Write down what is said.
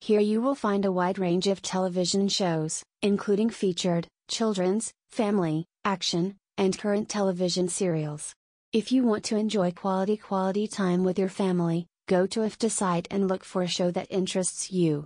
Here you will find a wide range of television shows, including featured, children's, family, action, and current television serials. If you want to enjoy quality quality time with your family, go to Afdah site and look for a show that interests you.